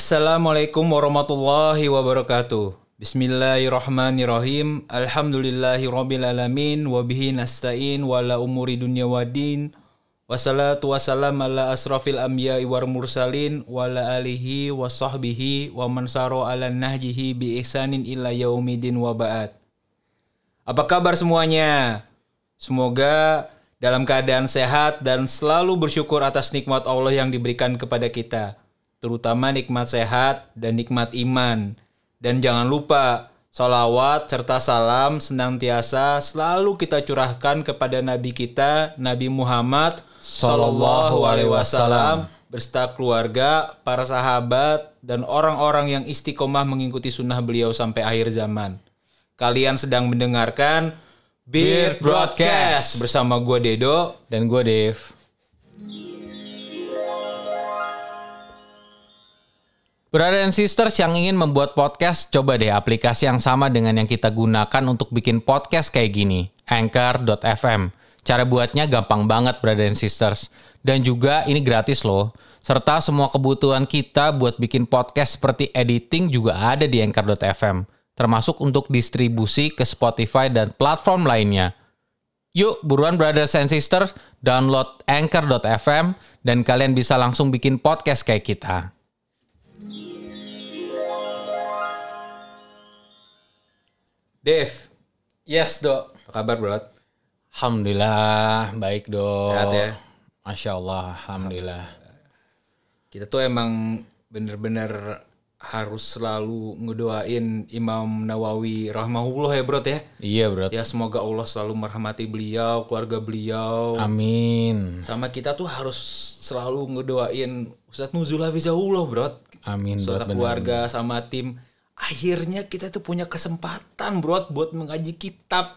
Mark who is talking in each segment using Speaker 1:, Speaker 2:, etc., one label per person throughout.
Speaker 1: Assalamualaikum warahmatullahi wabarakatuh. Bismillahirrahmanirrahim. Alhamdulillahi rabbil alamin wa bihi nasta'in wa la umuri dunya waddin. Wassalatu wassalam ala asrafil anbiya'i war mursalin wa ala alihi wa sahbihi wa man ala nahjihi bi ihsanin ila yaumidin wa ba'd. Apa kabar semuanya? Semoga dalam keadaan sehat dan selalu bersyukur atas nikmat Allah yang diberikan kepada kita, terutama nikmat sehat dan nikmat iman. Dan jangan lupa, salawat serta salam senantiasa selalu kita curahkan kepada Nabi kita, Nabi Muhammad Sallallahu Alaihi Wasallam, berserta keluarga, para sahabat, dan orang-orang yang istiqomah mengikuti sunnah beliau sampai akhir zaman. Kalian sedang mendengarkan Beard Broadcast bersama gue Dedo.
Speaker 2: Dan gue Dave. Brother and sisters yang ingin membuat podcast, coba deh aplikasi yang sama dengan yang kita gunakan untuk bikin podcast kayak gini. Anchor.fm. Cara buatnya gampang banget, brother and sisters. Dan juga ini gratis loh. Serta semua kebutuhan kita buat bikin podcast seperti editing juga ada di Anchor.fm. Termasuk untuk distribusi ke Spotify dan platform lainnya. Yuk, buruan brothers and sisters, download Anchor.fm dan kalian bisa langsung bikin podcast kayak kita.
Speaker 1: Dev,
Speaker 2: Yes, Dok.
Speaker 1: apa kabar bro?
Speaker 2: Alhamdulillah, baik, Dok.
Speaker 1: Sehat ya?
Speaker 2: Masya Allah, Alhamdulillah.
Speaker 1: Kita tuh emang bener-bener harus selalu ngedoain Imam Nawawi rahmahullah ya bro ya.
Speaker 2: Iya, bro.
Speaker 1: Ya semoga Allah selalu merahmati beliau, keluarga beliau.
Speaker 2: Amin.
Speaker 1: Sama kita tuh harus selalu ngedoain Ustadz Nuzul Hafizahullah bro.
Speaker 2: Amin.
Speaker 1: Serta keluarga sama tim. Akhirnya kita tuh punya kesempatan bro buat mengaji kitab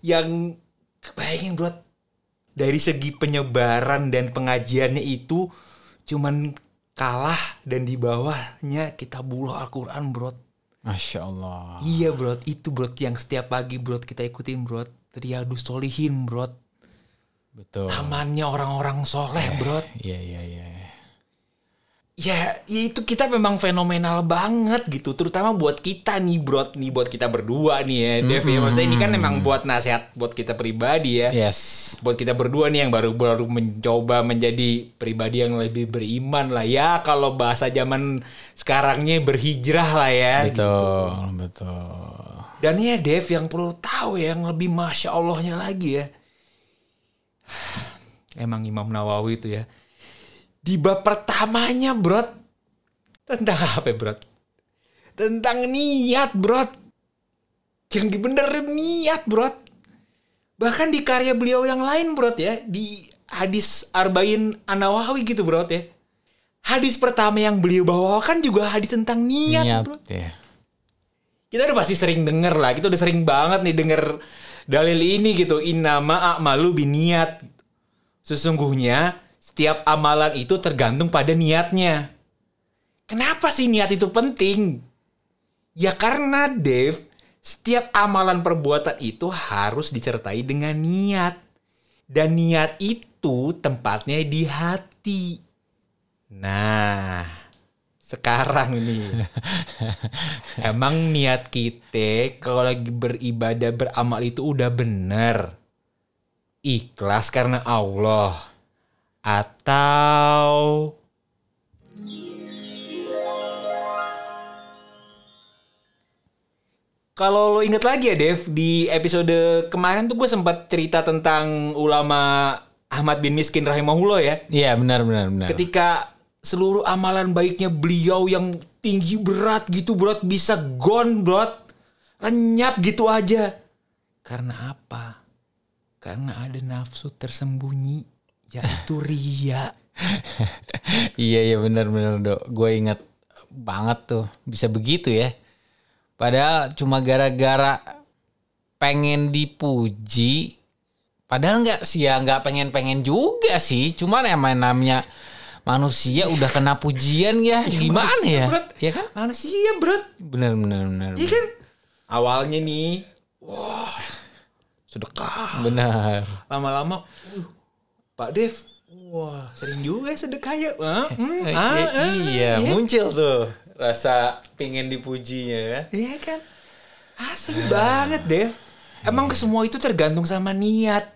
Speaker 1: yang kebayangin bro dari segi penyebaran dan pengajiannya itu cuman kalah dan di bawahnya kita buluh Al-Quran bro.
Speaker 2: Masya Allah.
Speaker 1: Iya bro, itu bro yang setiap pagi bro kita ikutin bro. Riyadus Solihin bro.
Speaker 2: Betul.
Speaker 1: Tamannya orang-orang soleh bro.
Speaker 2: Iya, iya, iya.
Speaker 1: Ya, ya itu kita memang fenomenal banget gitu. Terutama buat kita nih bro, nih buat kita berdua nih ya. Dev ya, maksudnya ini kan memang buat nasihat buat kita pribadi ya.
Speaker 2: Yes.
Speaker 1: Buat kita berdua nih yang baru-baru mencoba menjadi pribadi yang lebih beriman lah ya. Kalau bahasa zaman sekarangnya berhijrah lah ya.
Speaker 2: Betul, betul.
Speaker 1: Dan ya Dev yang perlu tahu ya yang lebih masya Allahnya lagi ya. Emang Imam Nawawi itu ya. Di bab pertamanya bro. Tentang apa bro? Tentang niat bro. Yang dibenerin niat bro. Bahkan di karya beliau yang lain bro ya. Di hadis Arba'in An-Nawawi gitu bro ya. Hadis pertama yang beliau bawakan juga hadis tentang niat,
Speaker 2: Niat,
Speaker 1: bro
Speaker 2: ya.
Speaker 1: kita udah pasti sering denger lah kita udah sering banget nih denger dalil ini gitu innama a'malu biniat sesungguhnya setiap amalan itu tergantung pada niatnya. Kenapa sih niat itu penting? Ya karena Dev setiap amalan perbuatan itu harus disertai dengan niat. Dan niat itu tempatnya di hati. Nah sekarang nih Emang niat kita kalau lagi beribadah beramal itu udah bener. Ikhlas karena Allah. Atau Kalau lo inget lagi ya Dev, di episode kemarin tuh gue sempat cerita tentang ulama Ahmad bin Miskin rahimahullah ya.
Speaker 2: Iya, benar, benar, benar.
Speaker 1: Ketika seluruh amalan baiknya beliau yang tinggi berat gitu berat bisa gone berat lenyap gitu aja karena apa karena ada nafsu tersembunyi yaitu ria
Speaker 2: iya, iya, benar, benar, Dok. Gue ingat banget tuh bisa begitu ya. Padahal cuma gara-gara pengen dipuji. Padahal nggak sih ya, nggak pengen-pengen juga sih. Cuman emang namanya manusia udah kena pujian ya, gimana ya?
Speaker 1: berat
Speaker 2: Ya kan?
Speaker 1: manusia berat
Speaker 2: Benar benar benar.
Speaker 1: Iya kan awalnya nih wah sedekah
Speaker 2: Benar.
Speaker 1: lama-lama uh, Pak Dev Wah, sering juga sedekah ya. Ah, hmm,
Speaker 2: Eh,
Speaker 1: ah,
Speaker 2: iya,
Speaker 1: ah,
Speaker 2: iya, muncul tuh rasa pingin dipujinya kan.
Speaker 1: Iya kan? Asli banget, Dev. Emang semua itu tergantung sama niat,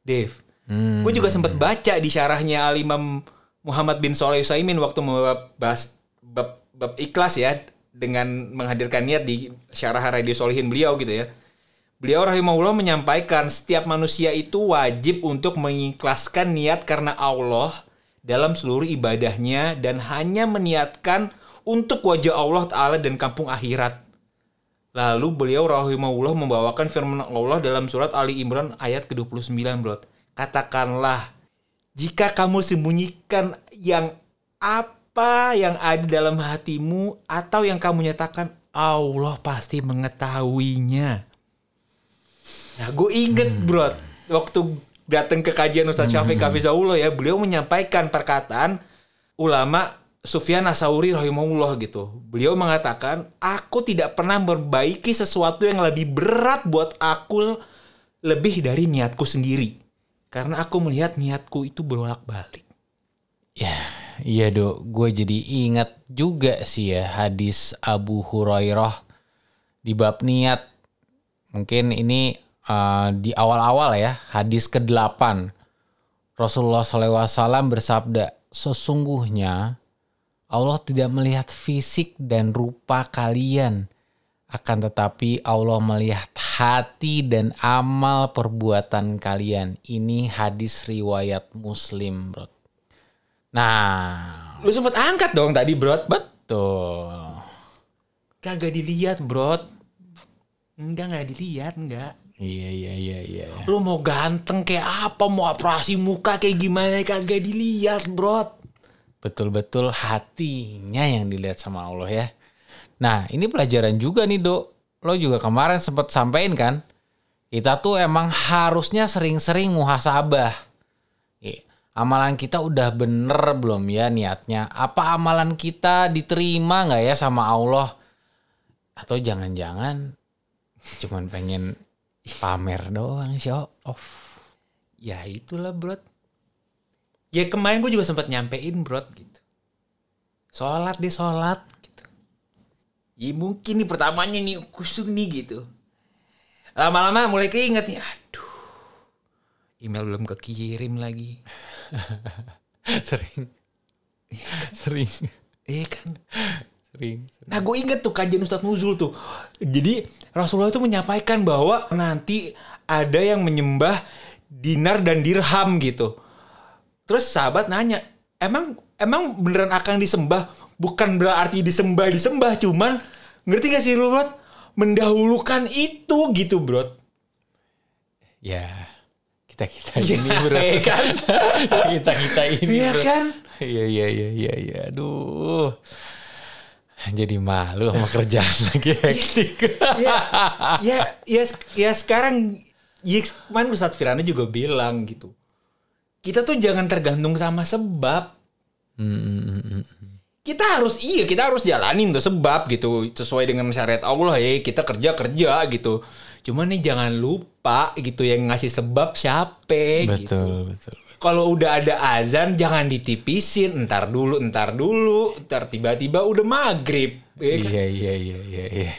Speaker 1: Dev.
Speaker 2: Hmm.
Speaker 1: Gue juga sempat baca di syarahnya Al-Imam Muhammad bin Soleh Usaimin waktu membahas bab, bab ikhlas ya dengan menghadirkan niat di syarah Radio Solihin beliau gitu ya. Beliau rahimahullah menyampaikan setiap manusia itu wajib untuk mengikhlaskan niat karena Allah dalam seluruh ibadahnya dan hanya meniatkan untuk wajah Allah Ta'ala dan kampung akhirat. Lalu beliau rahimahullah membawakan firman Allah dalam surat Ali Imran ayat ke-29 bro. Katakanlah, jika kamu sembunyikan yang apa yang ada dalam hatimu atau yang kamu nyatakan, Allah pasti mengetahuinya. Nah, gue inget bro, waktu datang ke kajian Ustaz Syafiq Hafizahullah ya, beliau menyampaikan perkataan ulama Sufyan Asauri rahimahullah gitu. Beliau mengatakan, aku tidak pernah memperbaiki sesuatu yang lebih berat buat aku lebih dari niatku sendiri. Karena aku melihat niatku itu berolak-balik.
Speaker 2: Ya, iya dok. Gue jadi ingat juga sih ya hadis Abu Hurairah di bab niat. Mungkin ini uh, di awal-awal ya, hadis ke-8. Rasulullah SAW bersabda, sesungguhnya Allah tidak melihat fisik dan rupa kalian. Akan tetapi Allah melihat hati dan amal perbuatan kalian. Ini hadis riwayat muslim bro. Nah,
Speaker 1: Lu sempet angkat dong tadi, bro.
Speaker 2: betul.
Speaker 1: Kagak dilihat, bro. Enggak, nggak dilihat, enggak.
Speaker 2: Iya, iya, iya, iya.
Speaker 1: Lu mau ganteng kayak apa, mau operasi muka kayak gimana, kagak dilihat, bro.
Speaker 2: Betul-betul hatinya yang dilihat sama Allah ya. Nah, ini pelajaran juga nih, Dok. Lo juga kemarin sempat sampaikan kan? Kita tuh emang harusnya sering-sering muhasabah. Iya. Amalan kita udah bener belum ya niatnya? Apa amalan kita diterima nggak ya sama Allah? Atau jangan-jangan cuman pengen pamer doang, show off.
Speaker 1: Ya itulah, bro. Ya kemarin gue juga sempat nyampein, bro, gitu. Sholat deh, sholat, gitu. Ya mungkin nih pertamanya nih kusuk nih, gitu. Lama-lama mulai keinget nih, aduh. Email belum kekirim lagi.
Speaker 2: sering. sering.
Speaker 1: Iya kan?
Speaker 2: Sering.
Speaker 1: Nah gue inget tuh kajian Ustadz Nuzul tuh. Jadi Rasulullah itu menyampaikan bahwa nanti ada yang menyembah dinar dan dirham gitu. Terus sahabat nanya, emang emang beneran akan disembah? Bukan berarti disembah disembah, cuman ngerti gak sih lu bro? Mendahulukan itu gitu bro.
Speaker 2: Ya, kita-kita ini bro.
Speaker 1: Iya kan?
Speaker 2: kita-kita ini
Speaker 1: Iya
Speaker 2: bro.
Speaker 1: kan?
Speaker 2: Iya, iya, iya, iya, iya. Aduh. Jadi malu sama kerjaan lagi hektik.
Speaker 1: ya, ya, ya, ya sekarang ya, kemarin Ustadz Firana juga bilang gitu. Kita tuh jangan tergantung sama sebab.
Speaker 2: Hmm,
Speaker 1: Kita harus iya kita harus jalanin tuh sebab gitu sesuai dengan syariat Allah ya kita kerja kerja gitu. Cuman nih jangan lupa gitu yang ngasih sebab siapa gitu.
Speaker 2: betul, betul.
Speaker 1: Kalau udah ada azan jangan ditipisin, entar dulu, entar dulu, entar tiba-tiba udah maghrib. ya kan?
Speaker 2: Iya, iya, iya, iya, iya.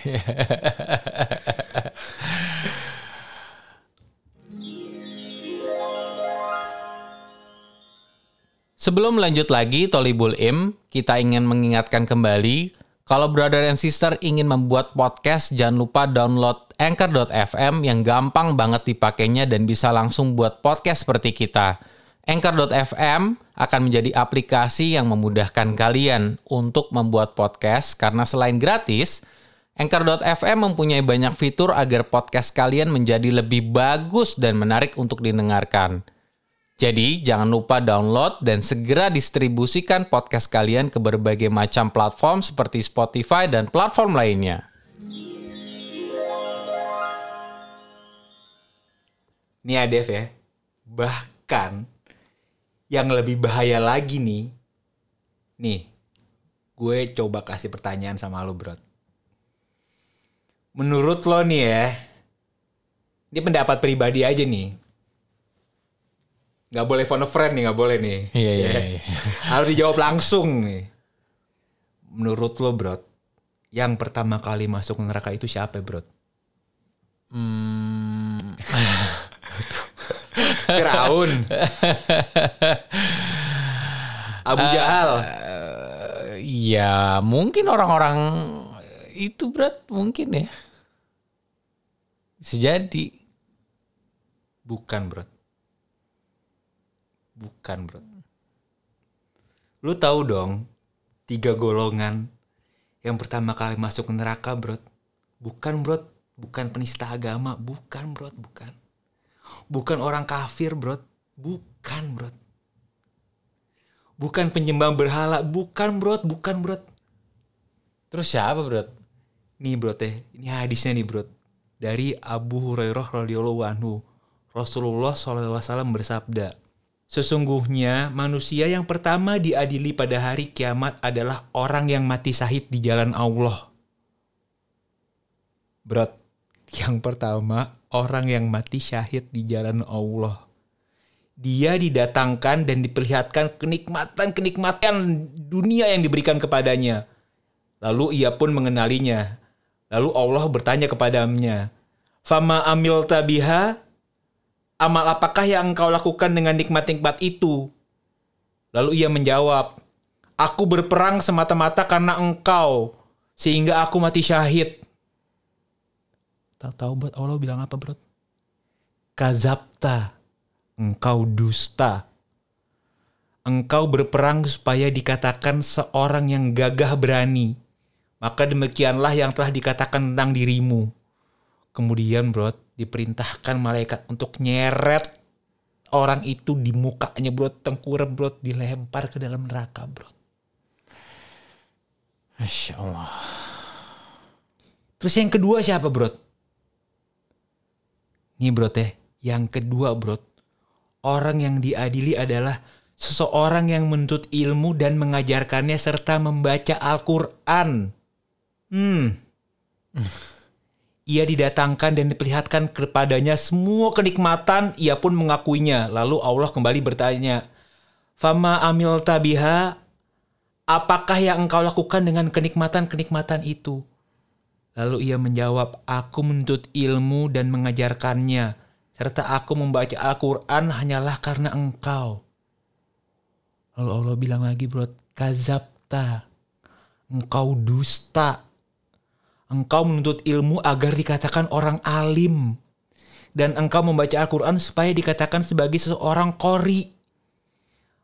Speaker 2: Sebelum lanjut lagi Tolibul Im, kita ingin mengingatkan kembali kalau brother and sister ingin membuat podcast, jangan lupa download anchor.fm yang gampang banget dipakainya dan bisa langsung buat podcast seperti kita. Anchor.fm akan menjadi aplikasi yang memudahkan kalian untuk membuat podcast karena selain gratis, Anchor.fm mempunyai banyak fitur agar podcast kalian menjadi lebih bagus dan menarik untuk didengarkan. Jadi, jangan lupa download dan segera distribusikan podcast kalian ke berbagai macam platform seperti Spotify dan platform lainnya.
Speaker 1: Nih Adev ya, bahkan yang lebih bahaya lagi nih, nih, gue coba kasih pertanyaan sama lo bro. Menurut lo nih ya, ini pendapat pribadi aja nih. nggak boleh phone a friend nih, nggak boleh nih.
Speaker 2: Iya, iya, iya.
Speaker 1: Harus dijawab langsung nih. Menurut lo, Bro, yang pertama kali masuk neraka itu siapa, Bro?
Speaker 2: Hmm,
Speaker 1: Firaun. Abu Jahal.
Speaker 2: ya mungkin orang-orang itu berat mungkin ya. Bisa jadi.
Speaker 1: Bukan, Bro. Bukan, Bro. Lu tahu dong, tiga golongan yang pertama kali masuk neraka, Bro. Bukan, Bro. Bukan penista agama. Bukan, Bro. Bukan. Bukan orang kafir, Bro. Bukan, Bro. Bukan penyembah berhala. Bukan, Bro. Bukan, Bro.
Speaker 2: Terus siapa berat?
Speaker 1: Nih bro teh, ini hadisnya nih bro. Dari Abu Hurairah radhiyallahu anhu. Rasulullah SAW bersabda, Sesungguhnya manusia yang pertama diadili pada hari kiamat adalah orang yang mati syahid di jalan Allah. Bro, yang pertama orang yang mati syahid di jalan Allah. Dia didatangkan dan diperlihatkan kenikmatan-kenikmatan dunia yang diberikan kepadanya. Lalu ia pun mengenalinya. Lalu Allah bertanya kepadanya, Fama amil tabiha, amal apakah yang engkau lakukan dengan nikmat-nikmat itu? Lalu ia menjawab, Aku berperang semata-mata karena engkau, sehingga aku mati syahid. Tahu-tahu buat Allah bilang apa bro? Kazapta, engkau dusta. Engkau berperang supaya dikatakan seorang yang gagah berani. Maka demikianlah yang telah dikatakan tentang dirimu. Kemudian bro, diperintahkan malaikat untuk nyeret orang itu di mukanya bro, tengkurap bro, dilempar ke dalam neraka bro.
Speaker 2: Masya Allah.
Speaker 1: Terus yang kedua siapa bro? Nih bro teh, yang kedua bro, orang yang diadili adalah seseorang yang menuntut ilmu dan mengajarkannya serta membaca Al-Quran. Hmm. Ia didatangkan dan diperlihatkan kepadanya semua kenikmatan, ia pun mengakuinya. Lalu Allah kembali bertanya, Fama amil tabiha, apakah yang engkau lakukan dengan kenikmatan-kenikmatan itu? Lalu ia menjawab, aku menuntut ilmu dan mengajarkannya, serta aku membaca Al-Quran hanyalah karena engkau. Lalu Allah bilang lagi, bro, kazabta, engkau dusta. Engkau menuntut ilmu agar dikatakan orang alim. Dan engkau membaca Al-Quran supaya dikatakan sebagai seseorang kori.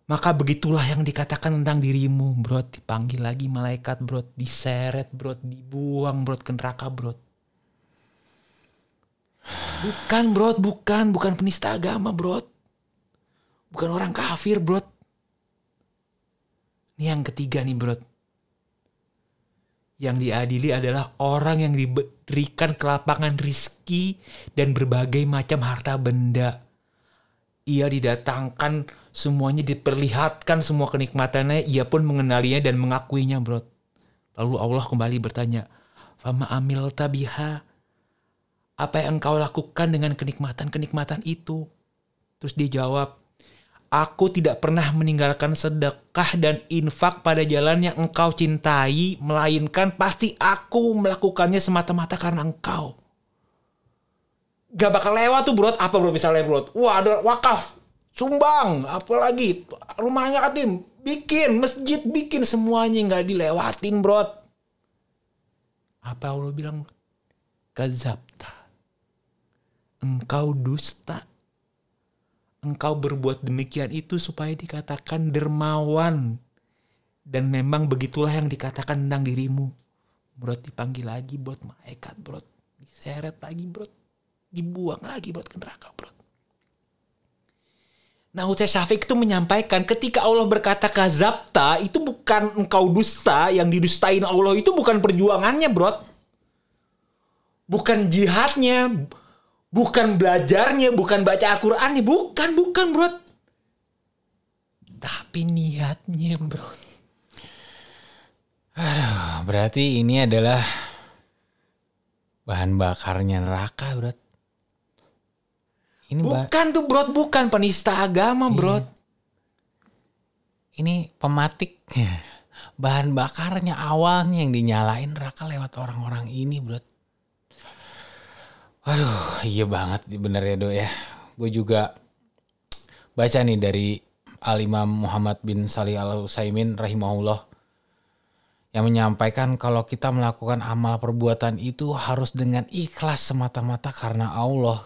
Speaker 1: Maka begitulah yang dikatakan tentang dirimu, bro. Dipanggil lagi malaikat, bro. Diseret, bro. Dibuang, bro. Ke neraka, bro. Bukan, bro. Bukan. Bukan penista agama, bro. Bukan orang kafir, bro. Ini yang ketiga nih, bro. Yang diadili adalah orang yang diberikan kelapangan rizki dan berbagai macam harta benda. Ia didatangkan semuanya diperlihatkan semua kenikmatannya, ia pun mengenalinya dan mengakuinya, bro. Lalu Allah kembali bertanya, Fama amil tabiha, apa yang engkau lakukan dengan kenikmatan-kenikmatan itu? Terus dia jawab, Aku tidak pernah meninggalkan sedekah dan infak pada jalan yang engkau cintai, melainkan pasti aku melakukannya semata-mata karena engkau. Gak bakal lewat tuh bro, apa bro misalnya bro? Wah ada wakaf, sumbang, apalagi rumahnya katim, bikin masjid, bikin semuanya nggak dilewatin bro. Apa Allah bilang? Kazabta. Engkau dusta engkau berbuat demikian itu supaya dikatakan dermawan. Dan memang begitulah yang dikatakan tentang dirimu. Bro dipanggil lagi buat malaikat bro. Diseret lagi bro. Dibuang lagi buat ke neraka bro. Nah Ustaz Syafiq itu menyampaikan ketika Allah berkata kazabta itu bukan engkau dusta yang didustain Allah itu bukan perjuangannya bro. Bukan jihadnya, Bukan belajarnya, bukan baca Al-Qurannya, bukan, bukan bro. Tapi niatnya bro.
Speaker 2: Aduh, berarti ini adalah bahan bakarnya neraka, bro. Ini
Speaker 1: Bukan tuh bro, bukan penista agama bro.
Speaker 2: ini pematik bahan bakarnya awalnya yang dinyalain neraka lewat orang-orang ini bro Waduh, iya banget bener ya do ya. Gue juga baca nih dari Al-Imam Muhammad bin Salih Al-Utsaimin rahimahullah yang menyampaikan kalau kita melakukan amal perbuatan itu harus dengan ikhlas semata-mata karena Allah.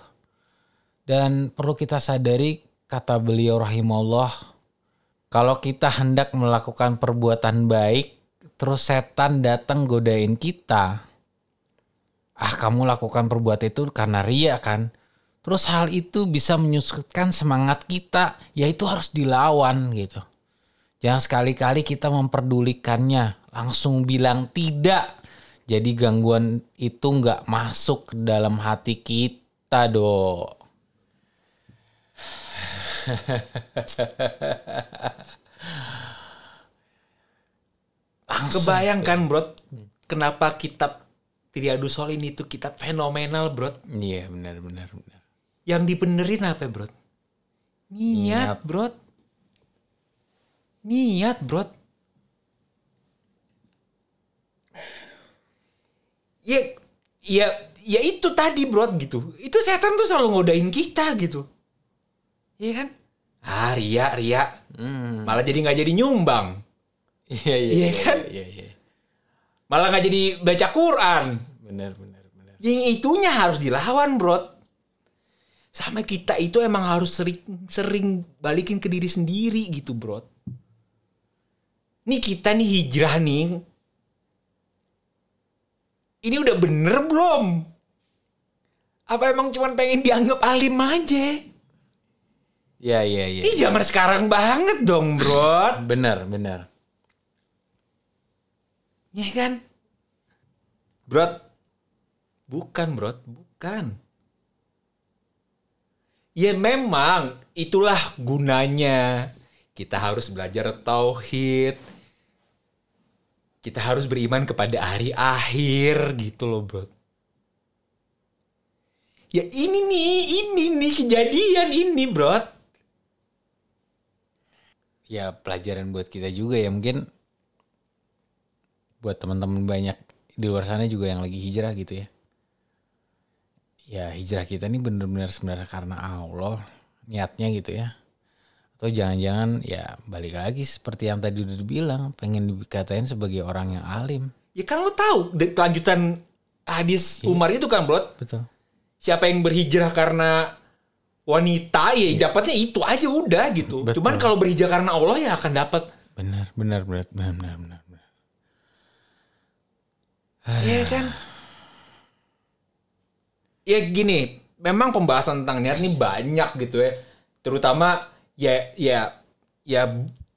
Speaker 2: Dan perlu kita sadari kata beliau rahimahullah kalau kita hendak melakukan perbuatan baik, terus setan datang godain kita. Ah, kamu lakukan perbuatan itu karena ria kan? Terus hal itu bisa menyusutkan semangat kita, yaitu harus dilawan gitu. Jangan sekali-kali kita memperdulikannya, langsung bilang tidak. Jadi gangguan itu nggak masuk ke dalam hati kita, dok. Langsung.
Speaker 1: Kebayangkan bro, kenapa kitab Triadus Solin itu kitab fenomenal bro.
Speaker 2: Iya benar benar benar.
Speaker 1: Yang dibenerin apa bro? Niat,
Speaker 2: Niat.
Speaker 1: bro. Niat bro. Ya, ya, ya itu tadi bro gitu. Itu setan tuh selalu ngodain kita gitu. Iya kan? Ah, ria, ria.
Speaker 2: Hmm.
Speaker 1: Malah jadi nggak jadi nyumbang.
Speaker 2: Iya iya
Speaker 1: Iya kan?
Speaker 2: Iya iya.
Speaker 1: Malah nggak jadi baca Quran.
Speaker 2: Benar benar benar.
Speaker 1: Yang itunya harus dilawan, bro. Sama kita itu emang harus sering sering balikin ke diri sendiri gitu, bro. Nih kita nih hijrah nih. Ini udah bener belum? Apa emang cuman pengen dianggap alim aja?
Speaker 2: Iya iya iya.
Speaker 1: Ini zaman sekarang banget dong, bro.
Speaker 2: Benar benar.
Speaker 1: Ya kan? Bro, bukan bro, bukan. Ya memang itulah gunanya. Kita harus belajar tauhid. Kita harus beriman kepada hari akhir gitu loh bro. Ya ini nih, ini nih kejadian ini bro.
Speaker 2: Ya pelajaran buat kita juga ya mungkin buat teman-teman banyak di luar sana juga yang lagi hijrah gitu ya. Ya hijrah kita ini bener-bener sebenarnya karena Allah niatnya gitu ya. Atau jangan-jangan ya balik lagi seperti yang tadi udah dibilang pengen dikatain sebagai orang yang alim.
Speaker 1: Ya kan lo tahu kelanjutan hadis Umar itu kan bro.
Speaker 2: Betul.
Speaker 1: siapa yang berhijrah karena wanita ya dapatnya itu aja udah gitu.
Speaker 2: Betul.
Speaker 1: Cuman kalau berhijrah karena Allah ya akan dapat.
Speaker 2: Benar, benar, benar, benar, benar, benar.
Speaker 1: Iya kan? Ya gini, memang pembahasan tentang niat ini banyak gitu ya. Terutama ya ya ya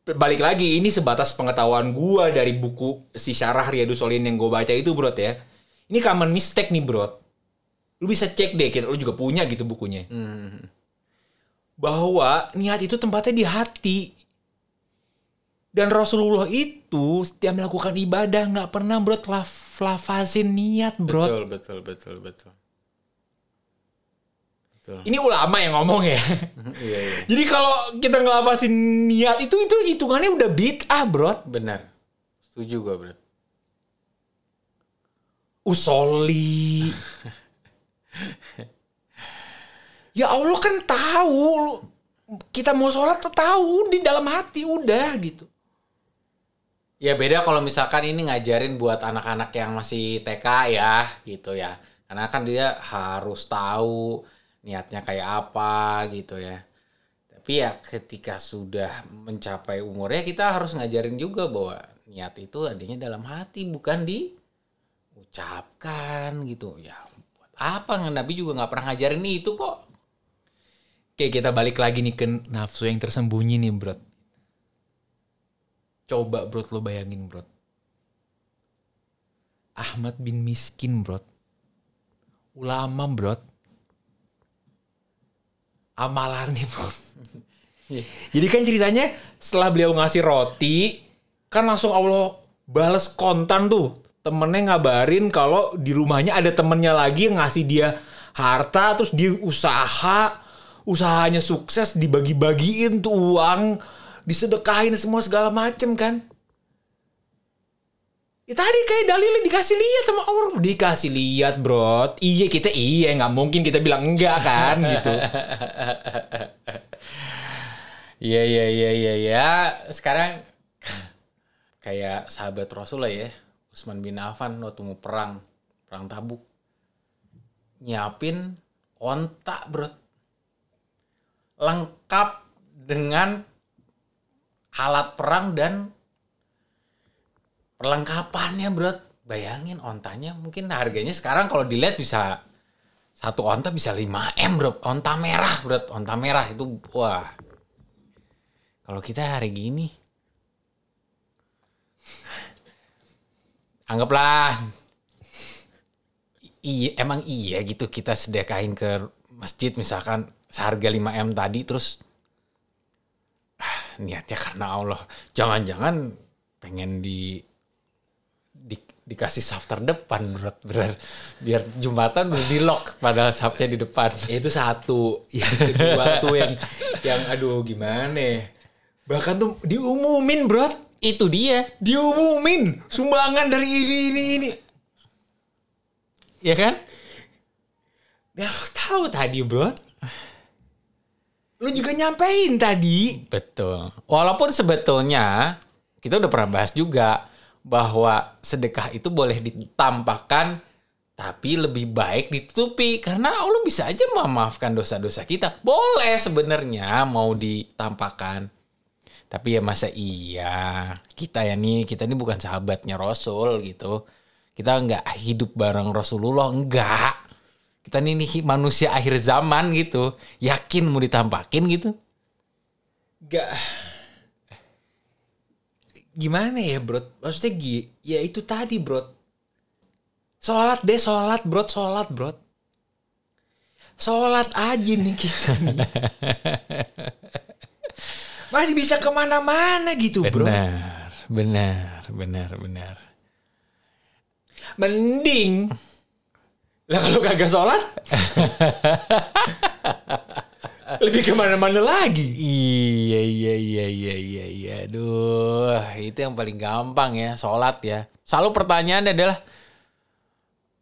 Speaker 1: balik lagi ini sebatas pengetahuan gua dari buku si Syarah Riyadus Solihin yang gue baca itu bro ya. Ini common mistake nih bro. Lu bisa cek deh, kita lu juga punya gitu bukunya.
Speaker 2: Hmm.
Speaker 1: bahwa niat itu tempatnya di hati. Dan Rasulullah itu setiap melakukan ibadah nggak pernah bro laf lafazin niat bro.
Speaker 2: Betul, betul, betul, betul. Betul.
Speaker 1: Ini ulama yang ngomong ya.
Speaker 2: Iya, iya.
Speaker 1: Jadi kalau kita ngelafazin niat itu itu hitungannya udah bid'ah bro.
Speaker 2: Benar. Setuju gue, Bro.
Speaker 1: Usoli. ya Allah kan tahu kita mau sholat tuh tahu di dalam hati udah gitu.
Speaker 2: Ya beda kalau misalkan ini ngajarin buat anak-anak yang masih TK ya gitu ya. Karena kan dia harus tahu niatnya kayak apa gitu ya. Tapi ya ketika sudah mencapai umurnya kita harus ngajarin juga bahwa niat itu adanya dalam hati bukan diucapkan gitu. Ya buat apa Nabi juga nggak pernah ngajarin itu kok.
Speaker 1: Oke kita balik lagi nih ke nafsu yang tersembunyi nih bro. Coba bro lo bayangin bro. Ahmad bin Miskin bro. Ulama bro. Amalannya bro. Jadi kan ceritanya setelah beliau ngasih roti. Kan langsung Allah balas kontan tuh. Temennya ngabarin kalau di rumahnya ada temennya lagi yang ngasih dia harta. Terus dia usaha usahanya sukses dibagi-bagiin tuh uang, disedekahin semua segala macem kan. Ya tadi kayak dalilnya dikasih lihat sama orang, dikasih lihat bro. Iya kita iya nggak mungkin kita bilang enggak kan gitu.
Speaker 2: Iya iya iya iya ya. Sekarang kayak sahabat Rasul lah ya, Utsman bin Affan waktu mau perang, perang Tabuk. Nyiapin ontak, Bro. Lengkap dengan alat perang dan perlengkapannya, Bro. Bayangin ontanya mungkin harganya sekarang kalau dilihat bisa satu onta bisa 5 M, Bro. Onta merah, Bro. Onta merah itu wah. Kalau kita hari gini anggaplah iya emang iya gitu kita sedekahin ke masjid misalkan seharga 5 M tadi terus ah, niatnya karena Allah. Jangan-jangan pengen di, di dikasih saf terdepan berat berat. Biar jumatan udah di lock pada safnya di depan.
Speaker 1: Itu satu. Yang kedua tuh yang yang aduh gimana ya. bahkan tuh diumumin bro
Speaker 2: itu dia.
Speaker 1: Diumumin. Sumbangan dari ini ini ini.
Speaker 2: Ya kan?
Speaker 1: Ya tahu tadi bro lu juga nyampein tadi
Speaker 2: betul walaupun sebetulnya kita udah pernah bahas juga bahwa sedekah itu boleh ditampakkan tapi lebih baik ditutupi karena Allah bisa aja memaafkan dosa-dosa kita. Boleh sebenarnya mau ditampakkan. Tapi ya masa iya kita ya nih kita ini bukan sahabatnya Rasul gitu. Kita nggak hidup bareng Rasulullah enggak. Kita ini nih manusia akhir zaman gitu. Yakin mau ditampakin gitu?
Speaker 1: Gak gimana ya bro maksudnya gi ya itu tadi bro sholat deh sholat bro sholat bro sholat aja nih kita nih. masih bisa ke mana-mana gitu bro
Speaker 2: Benar, benar, benar, benar.
Speaker 1: mending lah kalau kagak sholat lebih ke mana-mana lagi
Speaker 2: Iya, iya, iya, iya, iya, iya. Aduh, itu yang paling gampang ya, sholat ya. Selalu pertanyaannya adalah,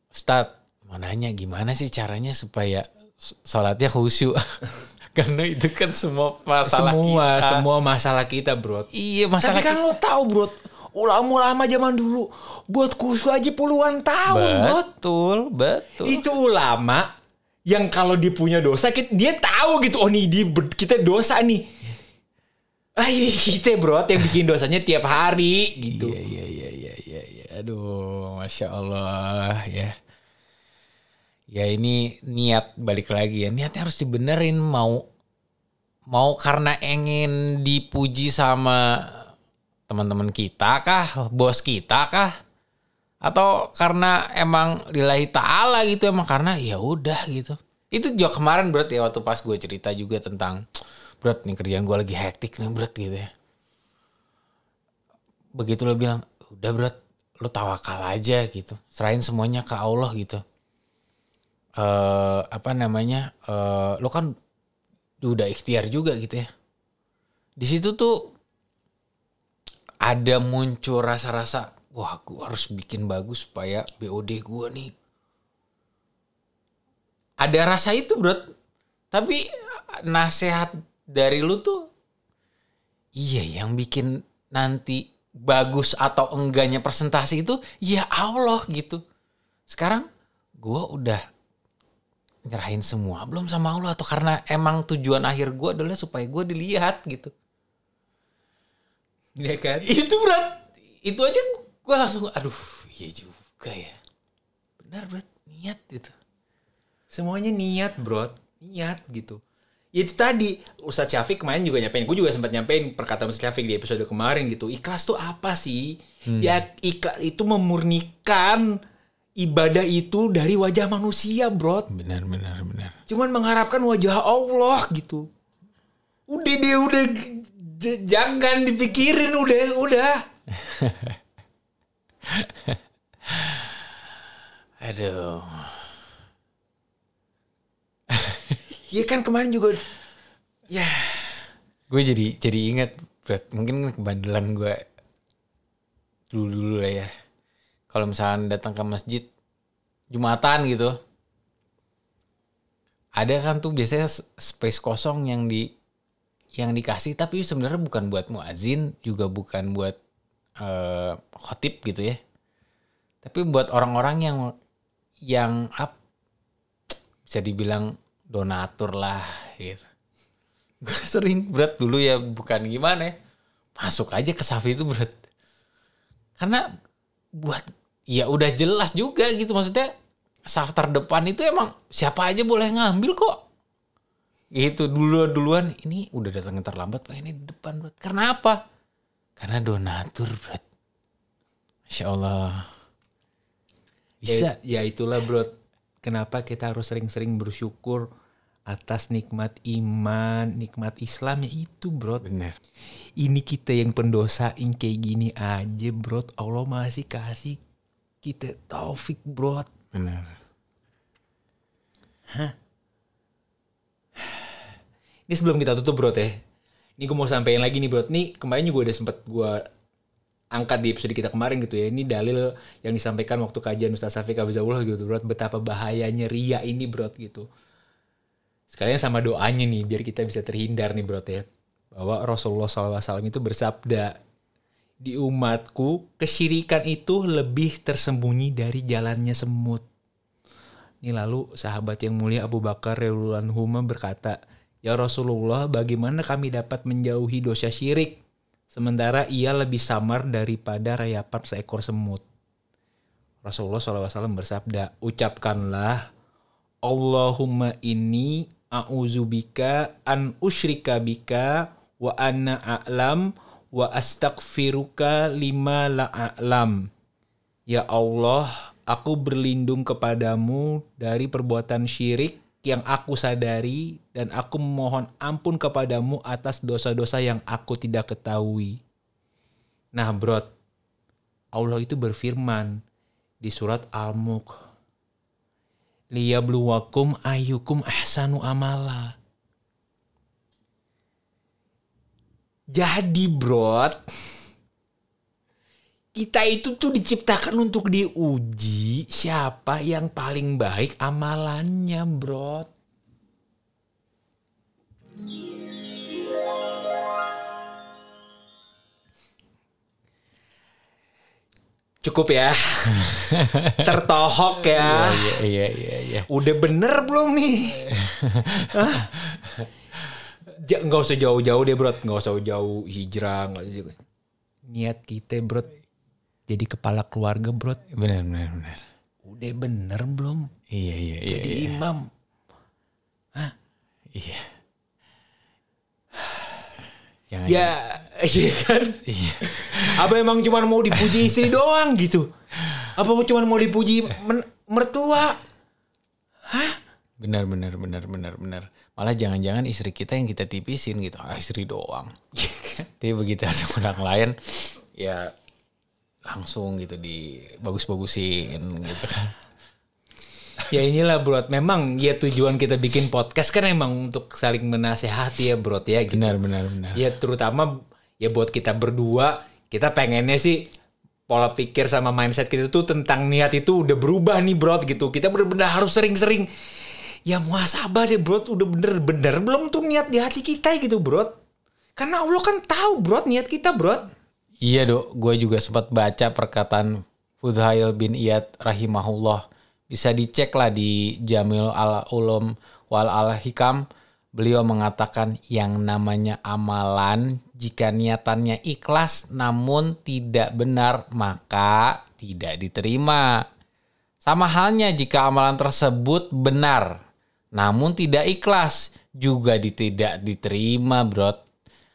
Speaker 2: Ustadz, mau nanya gimana sih caranya supaya sholatnya khusyuk? Karena itu kan semua masalah
Speaker 1: semua
Speaker 2: kita.
Speaker 1: semua masalah kita bro
Speaker 2: Iya,
Speaker 1: Tapi
Speaker 2: masalah
Speaker 1: kan lo tahu bro, ulama-ulama zaman dulu buat kusu aja puluhan tahun bro.
Speaker 2: Betul, betul.
Speaker 1: Itu ulama yang kalau dia punya dosa, dia tahu gitu, oh nih dia kita dosa nih. Ah ini kita bro yang bikin dosanya tiap hari gitu.
Speaker 2: Iya, iya, iya, iya, iya, iya. Aduh, masya Allah ya. Ya ini niat balik lagi ya. Niatnya harus dibenerin mau mau karena ingin dipuji sama teman-teman kita kah, bos kita kah? Atau karena emang lillahi ta'ala gitu emang karena ya udah gitu. Itu juga kemarin berat ya waktu pas gue cerita juga tentang berat nih kerjaan gue lagi hektik nih berat gitu ya. Begitu lo bilang udah berat lo tawakal aja gitu. Serahin semuanya ke Allah gitu. Eh apa namanya eh lo kan udah ikhtiar juga gitu ya. Di situ tuh ada muncul rasa-rasa wah gue harus bikin bagus supaya BOD gue nih ada rasa itu bro tapi nasihat dari lu tuh iya yang bikin nanti bagus atau enggaknya presentasi itu ya Allah gitu. Sekarang gue udah nyerahin semua belum sama Allah atau karena emang tujuan akhir gue adalah supaya gue dilihat gitu.
Speaker 1: Iya kan?
Speaker 2: Itu berat. Itu aja gue langsung aduh iya juga ya. Benar berat niat gitu.
Speaker 1: Semuanya niat bro, niat gitu. Ya itu tadi Ustadz Syafiq kemarin juga nyampein, gue juga sempat nyampein perkataan Ustadz Syafiq di episode kemarin gitu. Ikhlas tuh apa sih? Ya ikhlas itu memurnikan ibadah itu dari wajah manusia, bro.
Speaker 2: Benar benar benar.
Speaker 1: Cuman mengharapkan wajah Allah gitu. Udah deh, udah j- jangan dipikirin, udah, udah.
Speaker 2: Aduh.
Speaker 1: Iya kan kemarin juga ya
Speaker 2: gue jadi jadi ingat Brad, mungkin kebandelan gue dulu dulu lah ya kalau misalnya datang ke masjid jumatan gitu ada kan tuh biasanya space kosong yang di yang dikasih tapi sebenarnya bukan buat muazin juga bukan buat eh, khotib gitu ya. Tapi buat orang-orang yang yang up bisa dibilang donatur lah gitu. Gue sering berat dulu ya bukan gimana ya. Masuk aja ke Safi itu berat. Karena buat ya udah jelas juga gitu maksudnya saf terdepan itu emang siapa aja boleh ngambil kok gitu dulu duluan ini udah datang terlambat pak. Ini di depan berat karena apa? Karena donatur berat Masya Allah. Bisa.
Speaker 1: Ya, ya itulah bro. Kenapa kita harus sering-sering bersyukur atas nikmat iman nikmat Islam? Ya itu bro.
Speaker 2: Bener.
Speaker 1: Ini kita yang pendosain kayak gini aja bro. Allah masih kasih kita taufik bro.
Speaker 2: Bener
Speaker 1: ini sebelum kita tutup bro ya ini gue mau sampein lagi nih bro. Nih kemarin juga udah sempet gue angkat di episode kita kemarin gitu ya. Ini dalil yang disampaikan waktu kajian Ustaz Syafiq Abzahullah gitu bro betapa bahayanya ria ini bro gitu. Sekalian sama doanya nih biar kita bisa terhindar nih bro ya bahwa Rasulullah SAW itu bersabda di umatku kesyirikan itu lebih tersembunyi dari jalannya semut. Ini lalu sahabat yang mulia Abu Bakar anhu berkata, "Ya Rasulullah, bagaimana kami dapat menjauhi dosa syirik sementara ia lebih samar daripada rayapan seekor semut?" Rasulullah SAW bersabda, "Ucapkanlah, Allahumma inni a'udzubika an usyrika bika wa anna a'lam wa astaghfiruka lima la a'lam." Ya Allah, aku berlindung kepadamu dari perbuatan syirik yang aku sadari dan aku memohon ampun kepadamu atas dosa-dosa yang aku tidak ketahui. Nah, bro, Allah itu berfirman di surat Al-Mulk. Liyabluwakum ayyukum ahsanu amala. Jadi, bro, kita itu tuh diciptakan untuk diuji siapa yang paling baik amalannya, bro. Cukup ya. Tertohok ya.
Speaker 2: iya iya iya iya
Speaker 1: Udah bener belum nih? Nggak usah jauh-jauh deh bro, nggak usah jauh hijrah, nggak usah. Niat kita bro, jadi kepala keluarga bro,
Speaker 2: bener bener bener
Speaker 1: udah bener belum?
Speaker 2: iya iya iya
Speaker 1: Jadi
Speaker 2: iya,
Speaker 1: imam.
Speaker 2: iya. jangan
Speaker 1: Ya, iya kan?
Speaker 2: iya
Speaker 1: Apa emang cuma mau dipuji istri doang gitu? Apa cuma mau dipuji mertua?
Speaker 2: benar benar benar benar benar malah jangan-jangan istri kita yang kita tipisin gitu ah, istri doang tapi begitu ada orang lain ya langsung gitu di bagus-bagusin gitu kan
Speaker 1: Ya inilah bro, memang ya tujuan kita bikin podcast kan emang untuk saling menasehati ya bro ya gitu.
Speaker 2: benar benar benar
Speaker 1: Ya terutama ya buat kita berdua, kita pengennya sih pola pikir sama mindset kita tuh tentang niat itu udah berubah nih bro gitu. Kita bener-bener harus sering-sering ya muasabah deh bro, udah bener-bener belum tuh niat di hati kita gitu bro. Karena Allah kan tahu bro niat kita bro.
Speaker 2: Iya dok, gue juga sempat baca perkataan Fudhail bin Iyad rahimahullah. Bisa dicek lah di Jamil al Ulum wal al Hikam. Beliau mengatakan yang namanya amalan jika niatannya ikhlas namun tidak benar maka tidak diterima. Sama halnya jika amalan tersebut benar namun tidak ikhlas juga tidak diterima, bro.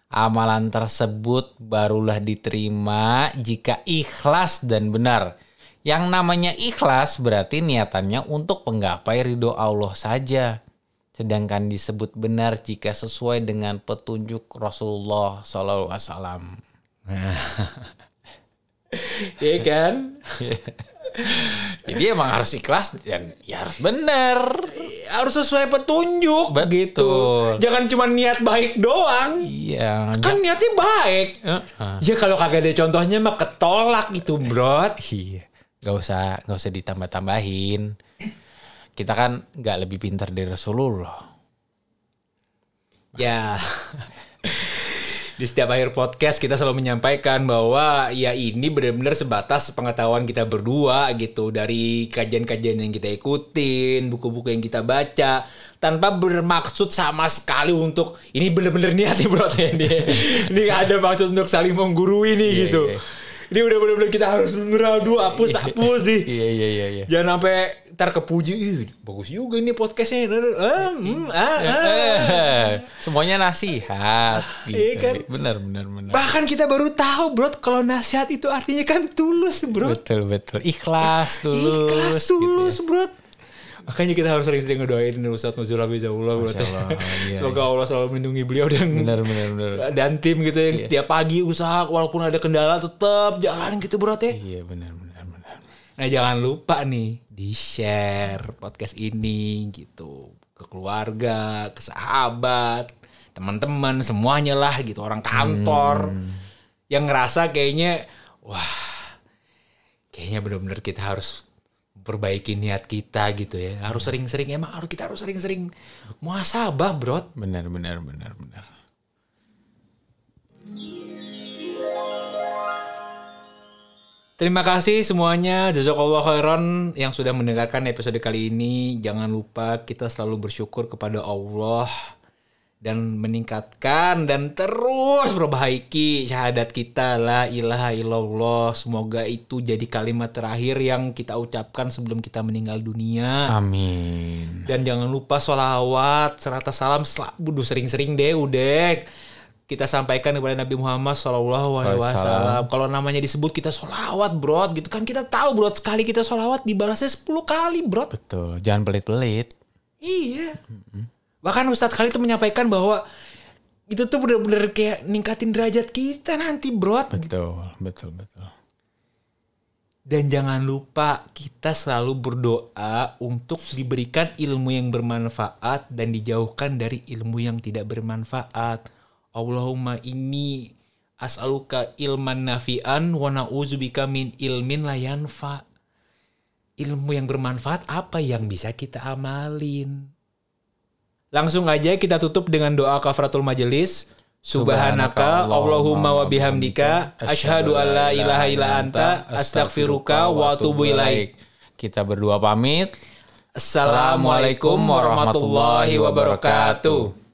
Speaker 2: Amalan tersebut barulah diterima jika ikhlas dan benar. Yang namanya ikhlas berarti niatannya untuk penggapai ridho Allah saja. Sedangkan disebut benar jika sesuai dengan petunjuk Rasulullah SAW.
Speaker 1: Iya kan?
Speaker 2: Jadi emang harus ikhlas dan ya harus benar.
Speaker 1: Harus sesuai petunjuk
Speaker 2: Betul.
Speaker 1: gitu. Jangan cuma niat baik doang.
Speaker 2: Iya.
Speaker 1: Kan niatnya baik.
Speaker 2: Heeh.
Speaker 1: Ya kalau kagak ada contohnya mah ketolak itu, Bro.
Speaker 2: Iya. Gak usah, gak usah ditambah-tambahin. Kita kan nggak lebih pintar dari Rasulullah.
Speaker 1: Ya. Di setiap akhir podcast kita selalu menyampaikan bahwa ya ini benar-benar sebatas pengetahuan kita berdua gitu dari kajian-kajian yang kita ikutin, buku-buku yang kita baca tanpa bermaksud sama sekali untuk ini benar-benar niat nih bro ini. ini ada maksud untuk saling menggurui nih
Speaker 2: Iya,
Speaker 1: gitu.
Speaker 2: iya.
Speaker 1: Ini udah benar-benar kita harus meradu hapus hapus nih.
Speaker 2: Iya, iya, iya. iya.
Speaker 1: Jangan sampai ntar kepuji, Ih, bagus juga ini podcastnya. Ah, hmm, ah, ah.
Speaker 2: Eh, Semuanya nasihat. Gitu.
Speaker 1: Iya kan?
Speaker 2: Benar, benar, benar.
Speaker 1: Bahkan kita baru tahu bro kalau nasihat itu artinya kan tulus bro.
Speaker 2: Betul, betul. Ikhlas dulu.
Speaker 1: Ikhlas tulus bro. Makanya kita harus sering-sering ngedoain Ustadz Nuzul Habibullah bro.
Speaker 2: Masya Allah, iya,
Speaker 1: Semoga Allah selalu melindungi beliau dan
Speaker 2: Benar, benar, benar.
Speaker 1: dan tim gitu yang tiap pagi usaha walaupun ada kendala tetap jalan gitu bro teh.
Speaker 2: Iya, benar, benar, benar.
Speaker 1: Nah jangan lupa nih di share podcast ini gitu ke keluarga, ke sahabat, teman-teman semuanya lah gitu orang kantor yang ngerasa kayaknya wah kayaknya benar-benar kita harus perbaiki niat kita gitu ya harus sering-sering emang harus kita harus sering-sering muasabah bro
Speaker 2: Benar, benar, benar, benar.
Speaker 1: Terima kasih semuanya Jazakallah khairan yang sudah mendengarkan episode kali ini. Jangan lupa kita selalu bersyukur kepada Allah dan meningkatkan dan terus perbaiki syahadat kita la ilaha illallah. Semoga itu jadi kalimat terakhir yang kita ucapkan sebelum kita meninggal dunia.
Speaker 2: Amin.
Speaker 1: Dan jangan lupa sholawat, serata salam, selalu sering-sering deh, udek. Kita sampaikan kepada Nabi Muhammad Shallallahu Alaihi Wasallam. Kalau namanya disebut kita sholawat, bro, gitu kan kita tahu, bro, sekali kita sholawat dibalasnya 10 kali, bro.
Speaker 2: Betul. Jangan pelit-pelit.
Speaker 1: Iya. Bahkan Ustadz kali itu menyampaikan bahwa itu tuh bener-bener kayak ningkatin derajat kita nanti, bro.
Speaker 2: Betul, betul, betul.
Speaker 1: Dan jangan lupa kita selalu berdoa untuk diberikan ilmu yang bermanfaat dan dijauhkan dari ilmu yang tidak bermanfaat. Allahumma inni as'aluka ilman nafi'an wa na'udzubika min ilmin la yanfa. Ilmu yang bermanfaat apa yang bisa kita amalin? Langsung aja kita tutup dengan doa kafaratul majelis. Subhanaka Allahumma wa bihamdika asyhadu an la ilaha illa anta astaghfiruka wa atubu ilaik.
Speaker 2: Kita berdua pamit.
Speaker 1: Assalamualaikum warahmatullahi wabarakatuh.